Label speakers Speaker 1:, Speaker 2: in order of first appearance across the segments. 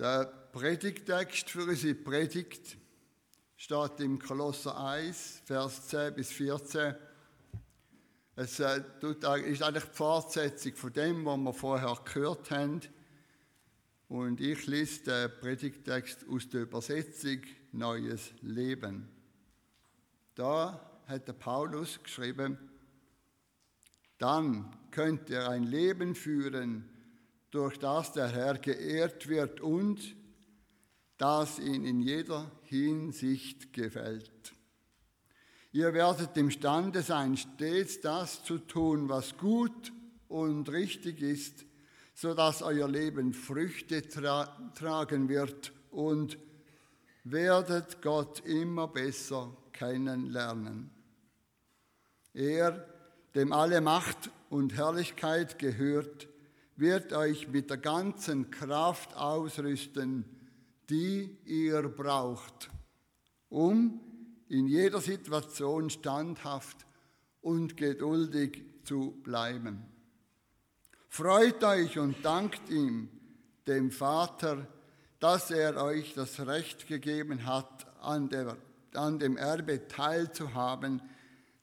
Speaker 1: Der Predigtext für unsere Predigt steht im Kolosser 1, Vers 10 bis 14. Es äh, ist eigentlich die Fortsetzung von dem, was wir vorher gehört haben. Und ich lese den Predigtext aus der Übersetzung Neues Leben. Da hat der Paulus geschrieben, dann könnt ihr ein Leben führen, durch das der Herr geehrt wird und das ihn in jeder Hinsicht gefällt. Ihr werdet imstande sein, stets das zu tun, was gut und richtig ist, so dass euer Leben Früchte tra tragen wird und werdet Gott immer besser kennenlernen. Er, dem alle Macht und Herrlichkeit gehört, wird euch mit der ganzen Kraft ausrüsten, die ihr braucht, um in jeder Situation standhaft und geduldig zu bleiben. Freut euch und dankt ihm, dem Vater, dass er euch das Recht gegeben hat, an, der, an dem Erbe teilzuhaben,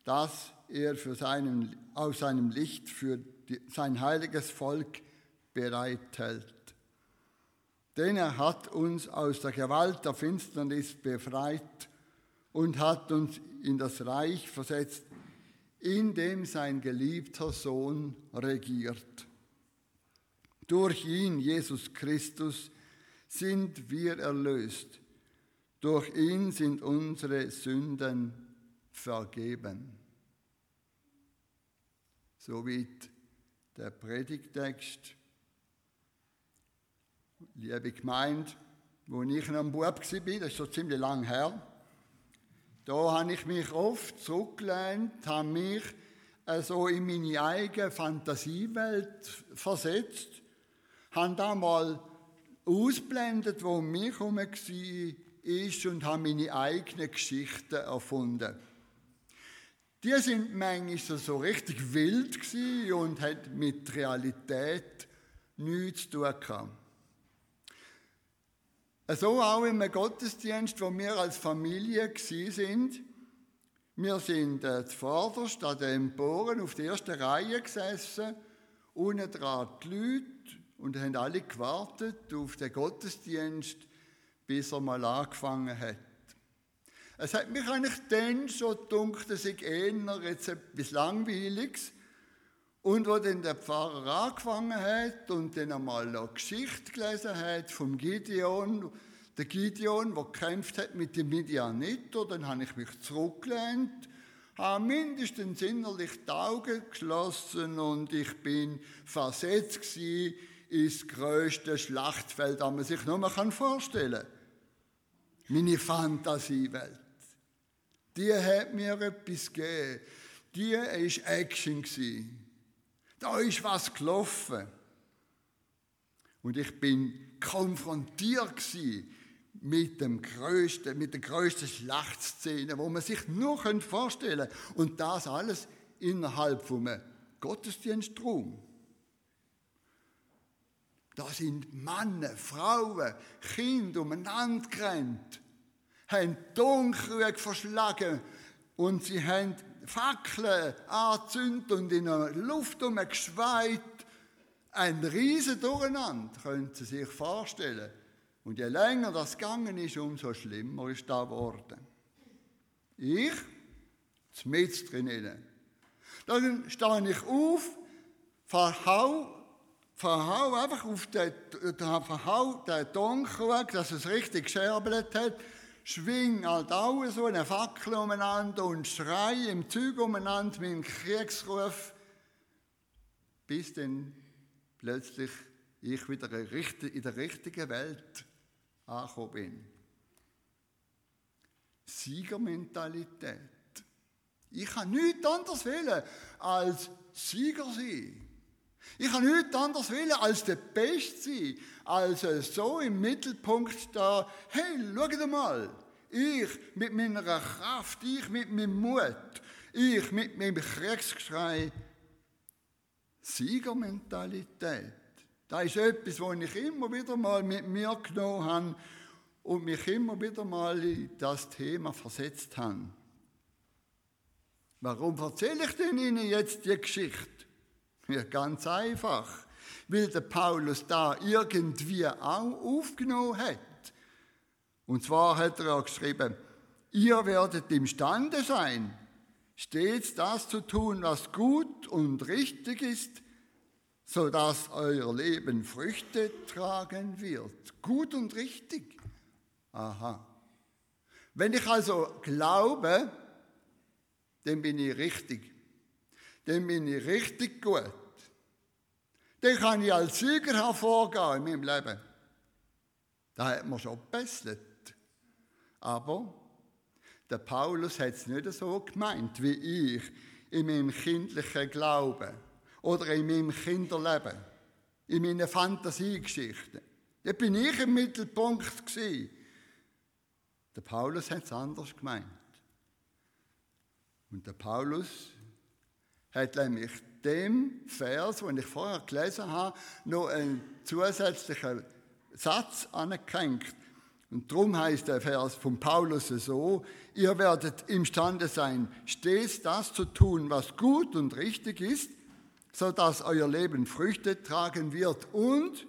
Speaker 1: das er für seinen, aus seinem Licht für die, sein heiliges Volk bereithält. Denn er hat uns aus der Gewalt der Finsternis befreit und hat uns in das Reich versetzt, in dem sein geliebter Sohn regiert. Durch ihn, Jesus Christus, sind wir erlöst. Durch ihn sind unsere Sünden vergeben. Soweit der Predigtext liebe Gemeinde, wo ich noch ein Bub war, das ist schon ziemlich lang her, da habe ich mich oft zurückgelehnt, habe mich so in meine eigene Fantasiewelt versetzt, habe da mal ausblendet, wo um mich herum war, und habe meine eigenen Geschichten erfunden. Die sind manchmal so richtig wild und hat mit Realität nichts zu tun gehabt. So auch im Gottesdienst, wo wir als Familie sind. Wir sind äh, zuvorderst an den Emporen auf der ersten Reihe gesessen, unten dran die Leute und haben alle gewartet auf den Gottesdienst, bis er mal angefangen hat. Es hat mich eigentlich dann schon gedacht, dass ich eher jetzt etwas Langweiliges und wo dann der Pfarrer angefangen hat und dann einmal noch Geschichte gelesen hat vom Gideon, der Gideon, der gekämpft hat mit dem Midianiter, dann habe ich mich zurückgelehnt, habe mindestens innerlich die Augen geschlossen und ich bin versetzt ins größte Schlachtfeld, das man sich nur mal vorstellen kann. Meine Fantasiewelt. Die hat mir etwas gegeben. Die war Action. Da ist was gelaufen. Und ich bin konfrontiert mit, dem größten, mit der größten Schlachtszene, wo man sich nur vorstellen kann. Und das alles innerhalb vom Gottesdienstraum. Da sind Männer, Frauen, Kinder umeinander gerannt, haben Tonkrug verschlagen und sie haben Fackeln angezündet und in der Luft geschweit. Ein riesen Durcheinander, können Sie sich vorstellen. Und je länger das gegangen ist, umso schlimmer ist das geworden. Ich, mit drinnen. Dann stehe ich auf, verhau, verhau einfach auf den, verhau den Donkrug, dass es richtig gescherbelt hat, schwing halt auch so eine Fackel umeinander und schrei im Zug umeinander mit einem Kriegsruf, bis dann plötzlich ich wieder in der richtigen Welt angekommen bin. Siegermentalität. Ich kann nichts anderes wählen als Sieger sein. Ich kann nichts anderes wählen als der Beste sein, als so im Mittelpunkt da, hey, schau mal, ich mit meiner Kraft, ich mit meinem Mut, ich mit meinem Kriegsgeschrei, Siegermentalität. Das ist etwas, was ich immer wieder mal mit mir genommen habe und mich immer wieder mal in das Thema versetzt habe. Warum erzähle ich denn Ihnen jetzt die Geschichte? Ja, ganz einfach, weil der Paulus da irgendwie auch aufgenommen hat. Und zwar hat er auch geschrieben, ihr werdet imstande sein, stets das zu tun, was gut und richtig ist, so dass euer Leben Früchte tragen wird. Gut und richtig. Aha. Wenn ich also glaube, dann bin ich richtig. Dann bin ich richtig gut. Dann kann ich als Sieger hervorgehen in meinem Leben. Da hat man schon gebesselt. Aber der Paulus hat es nicht so gemeint wie ich in meinem kindlichen Glauben oder in meinem Kinderleben, in meinen Fantasiegeschichten. Da bin ich im Mittelpunkt gewesen. Der Paulus hat es anders gemeint. Und der Paulus hat nämlich dem Vers, den ich vorher gelesen habe, noch einen zusätzlichen Satz angehängt. Und darum heißt der Vers von Paulus so, ihr werdet imstande sein, stets das zu tun, was gut und richtig ist, so dass euer Leben Früchte tragen wird und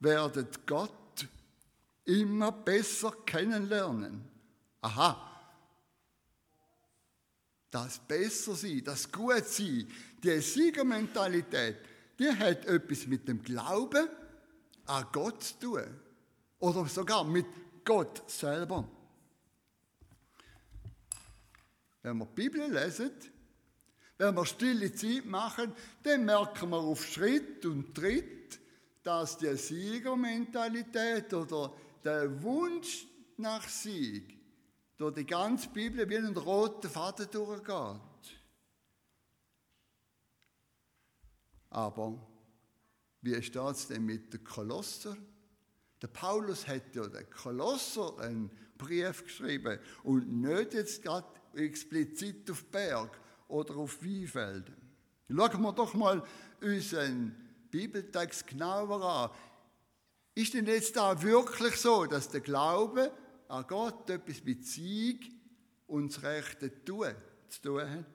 Speaker 1: werdet Gott immer besser kennenlernen. Aha, das Besser sein, das Gut sein, die Siegermentalität, die hat etwas mit dem Glauben an Gott zu tun. Oder sogar mit Gott selber. Wenn wir die Bibel lesen, wenn wir stille Zeit machen, dann merken wir auf Schritt und Tritt, dass die Siegermentalität oder der Wunsch nach Sieg durch die ganze Bibel wie ein roter Faden durchgeht. Aber wie steht es denn mit den Kolosser? Der Paulus hat ja den Kolosser einen Brief geschrieben und nicht jetzt gerade explizit auf Berg oder auf Weinfelden. Schauen wir doch mal unseren Bibeltext genauer an. Ist denn jetzt da wirklich so, dass der Glaube an Gott etwas mit Sieg und das rechte Tun zu tun hat.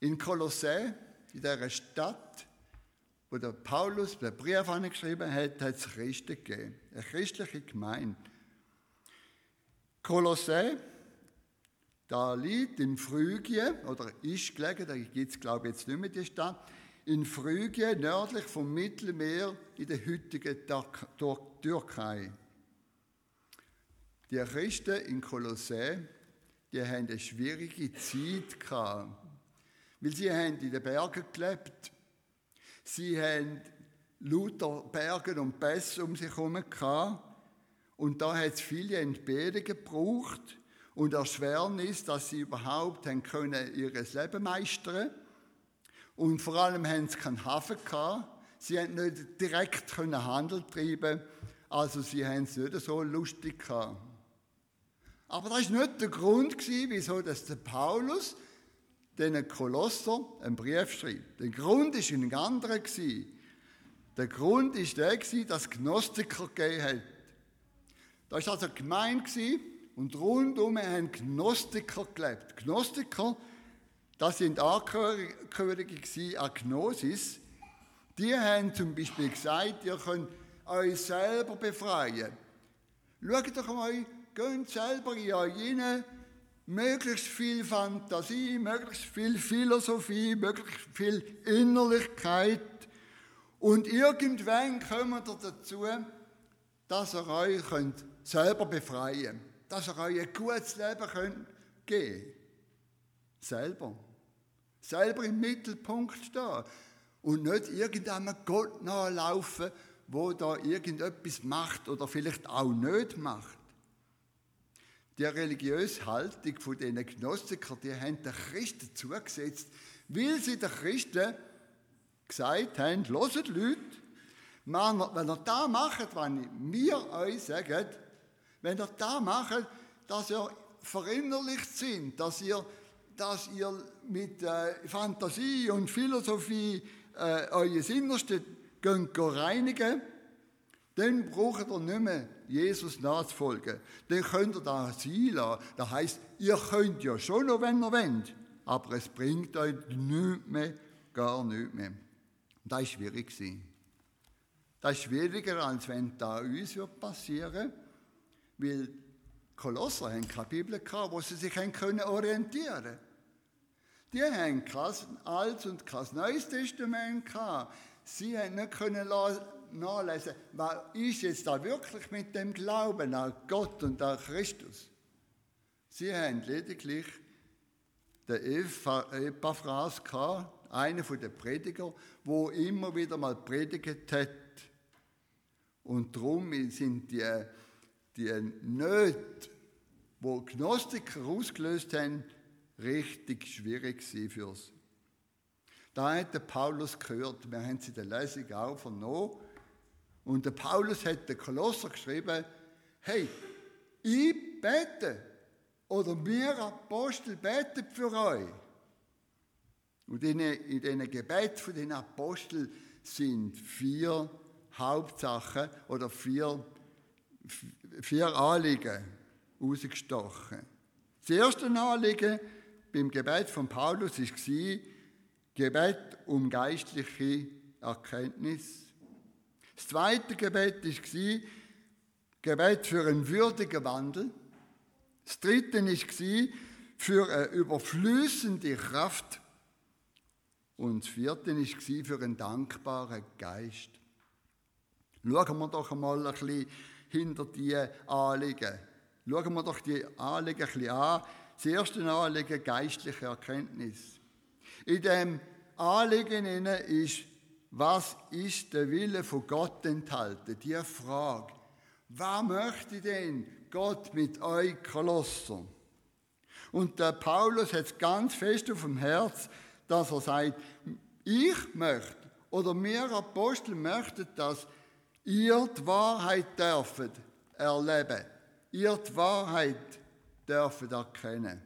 Speaker 1: In Kolossä, in dieser Stadt, wo der Paulus den Brief angeschrieben hat, hat es Christen gegeben, eine christliche Gemeinde. Kolossä, da liegt in Phrygien, oder ist gelegen, da gibt es glaube ich jetzt nicht mehr die Stadt, in Phrygien, nördlich vom Mittelmeer in der heutigen Türkei. Die Christen in Kolossä, die haben eine schwierige Zeit gehabt, weil sie haben in den Bergen gelebt. Sie haben lauter Berge und Pässe um sich herum gehabt. Und da hat es viele Entbehrungen gebraucht und Erschwernis, dass sie überhaupt haben können ihr Leben meistern Und vor allem haben sie keinen Hafen gehabt. Sie haben nicht direkt Handel treiben also sie haben es nicht so lustig gehabt. Aber das war nicht der Grund, wieso dass der Paulus den Kolosser einen Brief schreibt. Der Grund war ein anderer. Der Grund war der, dass es Gnostiker gegeben hat. Das war also gemein und rundum haben Gnostiker gelebt. Gnostiker, das sind Angehörige an Gnosis. Die haben zum Beispiel gesagt, ihr könnt euch selber befreien. Schaut doch mal Geht selber in euch möglichst viel Fantasie, möglichst viel Philosophie, möglichst viel Innerlichkeit. Und irgendwann kommt ihr dazu, dass ihr euch könnt selber befreien könnt. Dass ihr euch ein gutes Leben könnt geben könnt. Selber. Selber im Mittelpunkt stehen. Und nicht irgendeinem Gott nachlaufen, wo da irgendetwas macht oder vielleicht auch nicht macht. Die religiöse Haltung von diesen Gnostikern, die haben den Christen zugesetzt, weil sie den Christen gesagt haben, hört Leute, wenn ihr da macht, was wir euch sagen, wenn ihr da macht, dass ihr verinnerlicht sind, dass ihr, dass ihr mit äh, Fantasie und Philosophie äh, euer Innerste reinigen, dann braucht ihr nicht mehr Jesus nachzufolgen. Dann könnt ihr das sein lassen. Das heisst, ihr könnt ja schon noch, wenn ihr wollt, aber es bringt euch nichts mehr, gar nichts mehr. Das war schwierig. Das ist schwieriger, als wenn das uns passieren würde, weil Kolosser haben keine Bibel gehabt, wo sie sich können orientieren können. Die haben kein Altes und kein Neues Testament gehabt. Sie haben nicht können nachlesen, was ist jetzt da wirklich mit dem Glauben an Gott und an Christus. Sie haben lediglich den Epaphras gehabt, einer der Prediger, wo immer wieder mal predigt hat. Und darum sind die die Nöte, wo Gnostiker ausgelöst haben, richtig schwierig für sie. Da hat der Paulus gehört, wir haben es in der Lesung auch vernommen, und der Paulus hat den Kolosser geschrieben, hey, ich bete, oder wir Apostel beten für euch. Und in, in diesen Gebet von den Aposteln sind vier Hauptsachen oder vier vier Anliegen ausgestochen. Das erste Anliegen beim Gebet von Paulus war Gebet um geistliche Erkenntnis. Das zweite Gebet war Gebet für einen würdigen Wandel. Das dritte war für eine überflüssende Kraft. Und das vierte war für einen dankbaren Geist. Schauen wir doch einmal ein bisschen hinter die Anliegen. Schauen wir doch die Anliegen ein bisschen an. Das erste Anliegen, geistliche Erkenntnis. In dem Anliegen ist, was ist der Wille von Gott enthalten? Die Frage. Was möchte denn Gott mit euch Kolosser? Und der Paulus hat es ganz fest auf dem Herz, dass er sagt, ich möchte oder wir Apostel möchten, dass ihr die Wahrheit dürft erleben. Ihr die Wahrheit dürft erkennen.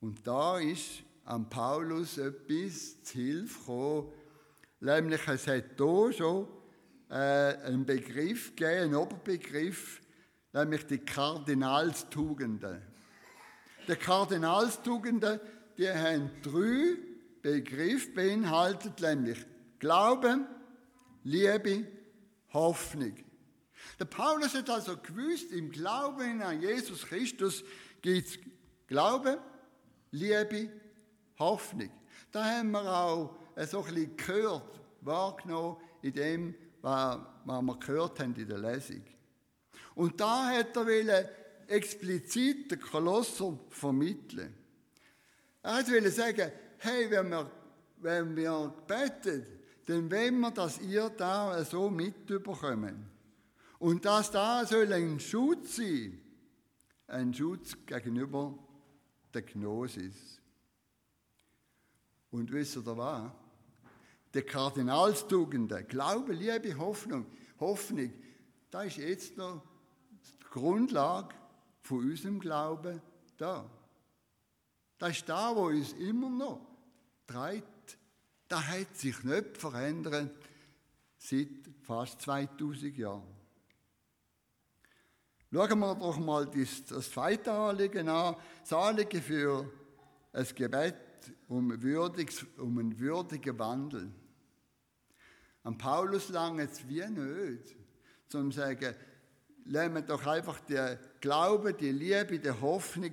Speaker 1: Und da ist am Paulus etwas zu Hilfe gekommen, nämlich es hat hier schon äh, einen Begriff gegeben, einen Oberbegriff, nämlich die Kardinalstugenden. Die Kardinalstugenden, die haben drei Begriffe beinhaltet, nämlich Glauben, Liebe, Hoffnung. Der Paulus hat also gewusst, im Glauben an Jesus Christus gibt es Glaube, Liebe, Hoffnung. Da haben wir auch so ein bisschen gehört, wahrgenommen in dem, was wir gehört haben in der Lesung. Und da hat er explizit den Kolosser vermitteln. Er wollte sagen, hey, wenn wir, wenn wir beten, dann wollen wir, dass ihr da so mitbekommt. Und dass da soll ein Schutz sein, ein Schutz gegenüber der Gnosis. Und wisst ihr was? Der Kardinalstugenden, Glaube, Liebe, Hoffnung, Hoffnung, da ist jetzt noch die Grundlage von unserem Glauben da. Das ist da, wo uns immer noch treibt das hat sich nicht verändert seit fast 2000 Jahren. Schauen wir doch mal das, das zweite Anliegen an. Das Anliegen für ein Gebet um, würdiges, um einen würdigen Wandel. An Paulus lange es wie nicht, zum zu sagen, wir doch einfach den Glauben, die Liebe, die Hoffnung,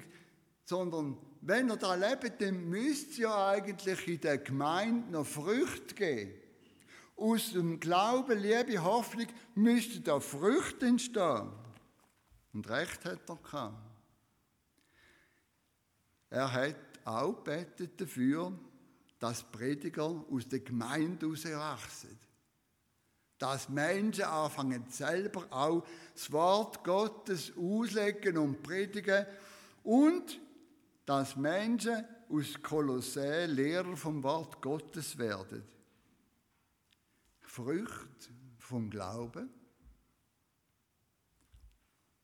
Speaker 1: sondern wenn ihr da lebt, dann müsst ja eigentlich in der Gemeinde noch Früchte geben. Aus dem Glauben, Liebe, Hoffnung müssten da Früchte entstehen. Und Recht hat er gehabt. Er hat auch betet dafür, dass Prediger aus der Gemeinde herauswachsen. Dass Menschen anfangen selber auch das Wort Gottes auslegen und predigen und dass Menschen aus Kolossä Lehrer vom Wort Gottes werden. Frucht vom Glauben.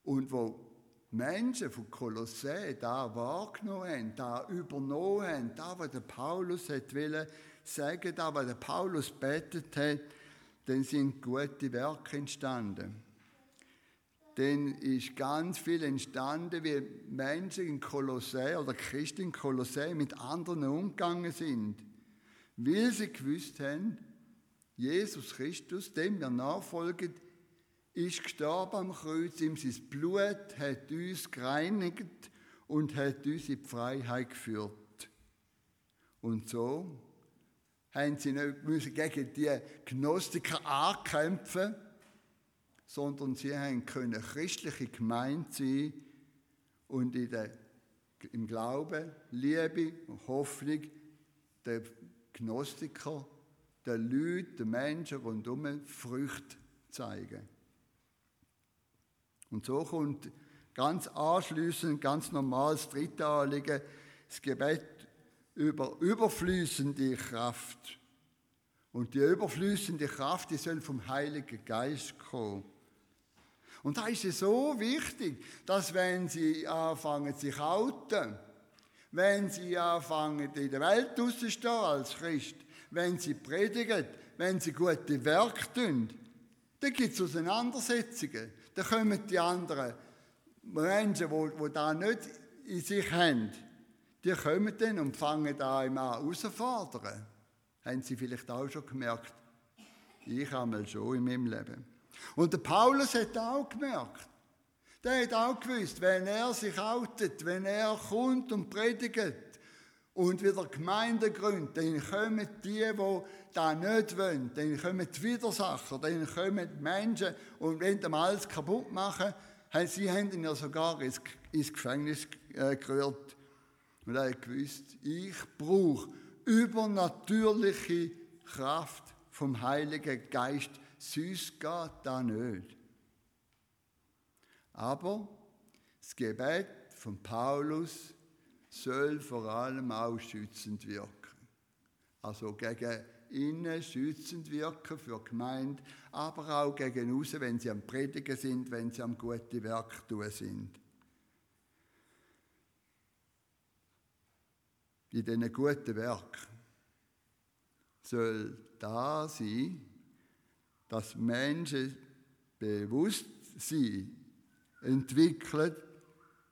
Speaker 1: Und wo Menschen von Kolossä da wahrgenommen haben, da übernommen haben, da, was der Paulus hat wollen, sagen, da, was der Paulus betet hat, dann sind gute Werke entstanden. Dann ist ganz viel entstanden, wie Menschen in Kolossä oder Christen in Kolossä mit anderen umgegangen sind. Weil sie gewusst haben, Jesus Christus, dem wir nachfolgen, ist gestorben am Kreuz, ihm sein Blut hat uns gereinigt und hat uns in die Freiheit geführt. Und so haben sie nicht müssen gegen die Gnostiker ankämpfen, sondern sie haben können christliche Gemeinde sein und in der, im Glauben, Liebe und Hoffnung der Gnostiker, der Leute, der Menschen rundherum Früchte zeigen. Und so kommt ganz anschließend, ganz normales dritte Anliegen, das Gebet über überfließende Kraft. Und die überfließende Kraft, die soll vom Heiligen Geist kommen. Und da ist es so wichtig, dass wenn sie anfangen, sich outen, wenn sie anfangen, in der Welt rauszustehen als Christ, wenn sie predigen, wenn sie gute Werke tun, dann gibt es Auseinandersetzungen. Dann kommen die anderen Menschen, die, die da nicht in sich haben, die kommen dann und fangen da immer an herauszufordern. Haben Sie vielleicht auch schon gemerkt? Ich einmal schon in meinem Leben. Und der Paulus hat auch gemerkt. Der hat auch gewusst, wenn er sich outet, wenn er kommt und predigt und wieder Gemeinde gründet, dann kommen die, die das nicht wollen, dann kommen die Widersacher, dann kommen die Menschen und wenn dem alles kaputt machen, sie haben ihn ja sogar ins, ins Gefängnis äh, gerührt. Und er gewusst, ich brauche übernatürliche Kraft vom Heiligen Geist. Sonst geht das nicht. Aber das Gebet von Paulus soll vor allem auch schützend wirken. Also gegen innen schützend wirken für die Gemeinde, aber auch gegen außen, wenn sie am Predigen sind, wenn sie am guten Werk tun sind. In diesen guten Werk soll da sein, dass Menschen Bewusstsein entwickeln,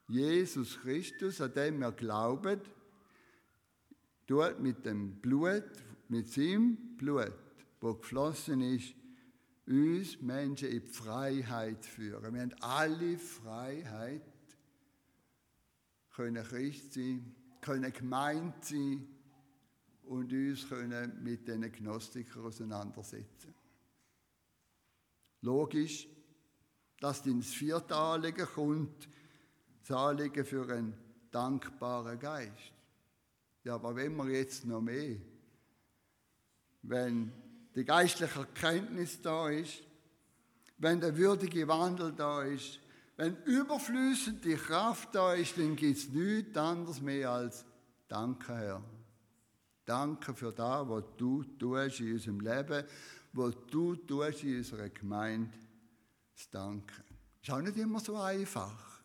Speaker 1: Jesus Christus, an dem wir glauben, dort mit dem Blut, mit seinem Blut, wo geflossen ist, uns Menschen in die Freiheit führen. Wir haben alle Freiheit, können Christ sein, können gemeint sein und uns können mit den Gnostikern auseinandersetzen. Logisch, dass ins vierte Anliegen kommt, das Anliegen für einen dankbaren Geist. Ja, aber wenn wir jetzt noch mehr, wenn die geistliche Erkenntnis da ist, wenn der würdige Wandel da ist, wenn überflüssende Kraft da ist, dann gibt es nichts anderes mehr als Danke, Herr. Danke für das, was du tust in unserem Leben, was du tust in unserer Gemeinde. Das Danke. Ist auch nicht immer so einfach,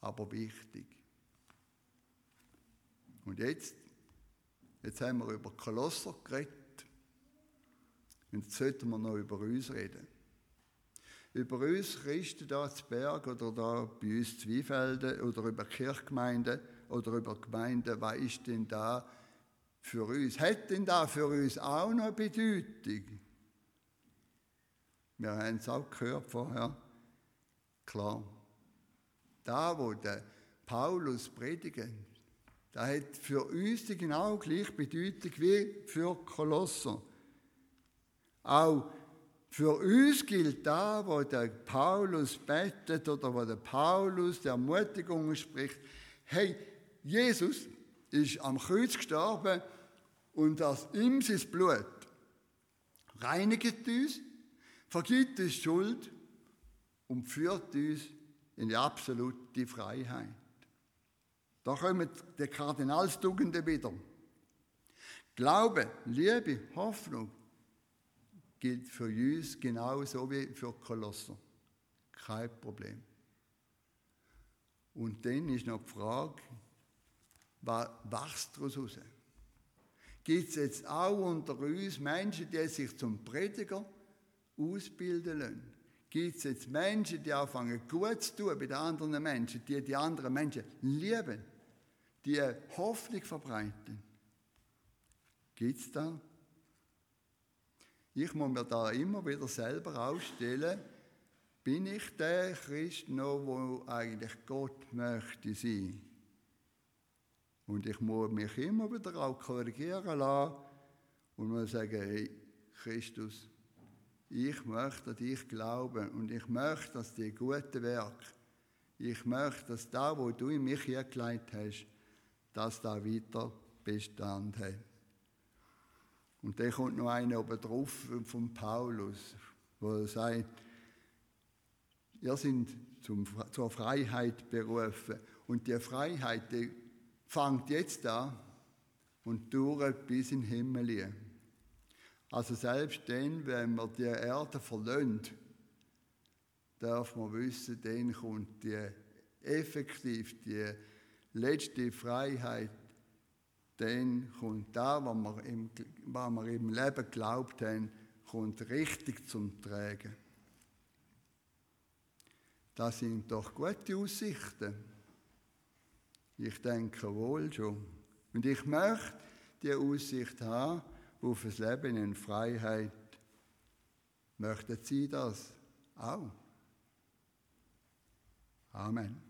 Speaker 1: aber wichtig. Und jetzt, jetzt haben wir über Kolosser geredet. Und jetzt sollten wir noch über uns reden über uns Christen da zu Berg oder da bei uns Zweifelden oder über Kirchgemeinden oder über Gemeinden, was ist denn da für uns? Hat denn da für uns auch noch Bedeutung? Wir haben es auch gehört vorher. Klar. Da, wo der Paulus predigt, da hat für uns die genau gleiche Bedeutung wie für Kolosser. Auch für uns gilt da, wo der Paulus betet oder wo der Paulus der Ermutigung spricht, hey, Jesus ist am Kreuz gestorben und aus ihm sein Blut reinigt uns, vergibt uns Schuld und führt uns in die absolute Freiheit. Da kommen die Kardinalstugenden wieder. Glaube, Liebe, Hoffnung, gilt für uns genauso wie für Kolosser. Kein Problem. Und dann ist noch die Frage, was wächst daraus raus? gibt es jetzt auch unter uns Menschen, die sich zum Prediger ausbilden lassen. Gibt es jetzt Menschen, die anfangen gut zu tun bei den anderen Menschen, die die anderen Menschen lieben, die Hoffnung verbreiten. Gibt es da? Ich muss mir da immer wieder selber ausstellen, bin ich der Christ noch, wo eigentlich Gott möchte sein? Und ich muss mich immer wieder auch korrigieren lassen und muss sagen, hey, Christus, ich möchte an dich glauben und ich möchte, dass die guten Werke, ich möchte, dass da, wo du in mich hingelegt hast, dass da weiter Bestand hat. Und dann kommt noch einer oben drauf von Paulus, wo er sagt, ihr seid zum, zur Freiheit berufen. Und die Freiheit, die fängt jetzt an und dauert bis in den Himmel. Also selbst dann, wenn wir die Erde verlöhnt, darf man wissen, dann kommt die effektiv die letzte Freiheit, dann kommt da, was wir im, was wir im Leben geglaubt haben, kommt richtig zum Tragen. Das sind doch gute Aussichten. Ich denke wohl schon. Und ich möchte die Aussicht haben auf ein Leben in Freiheit. Möchten Sie das auch? Amen.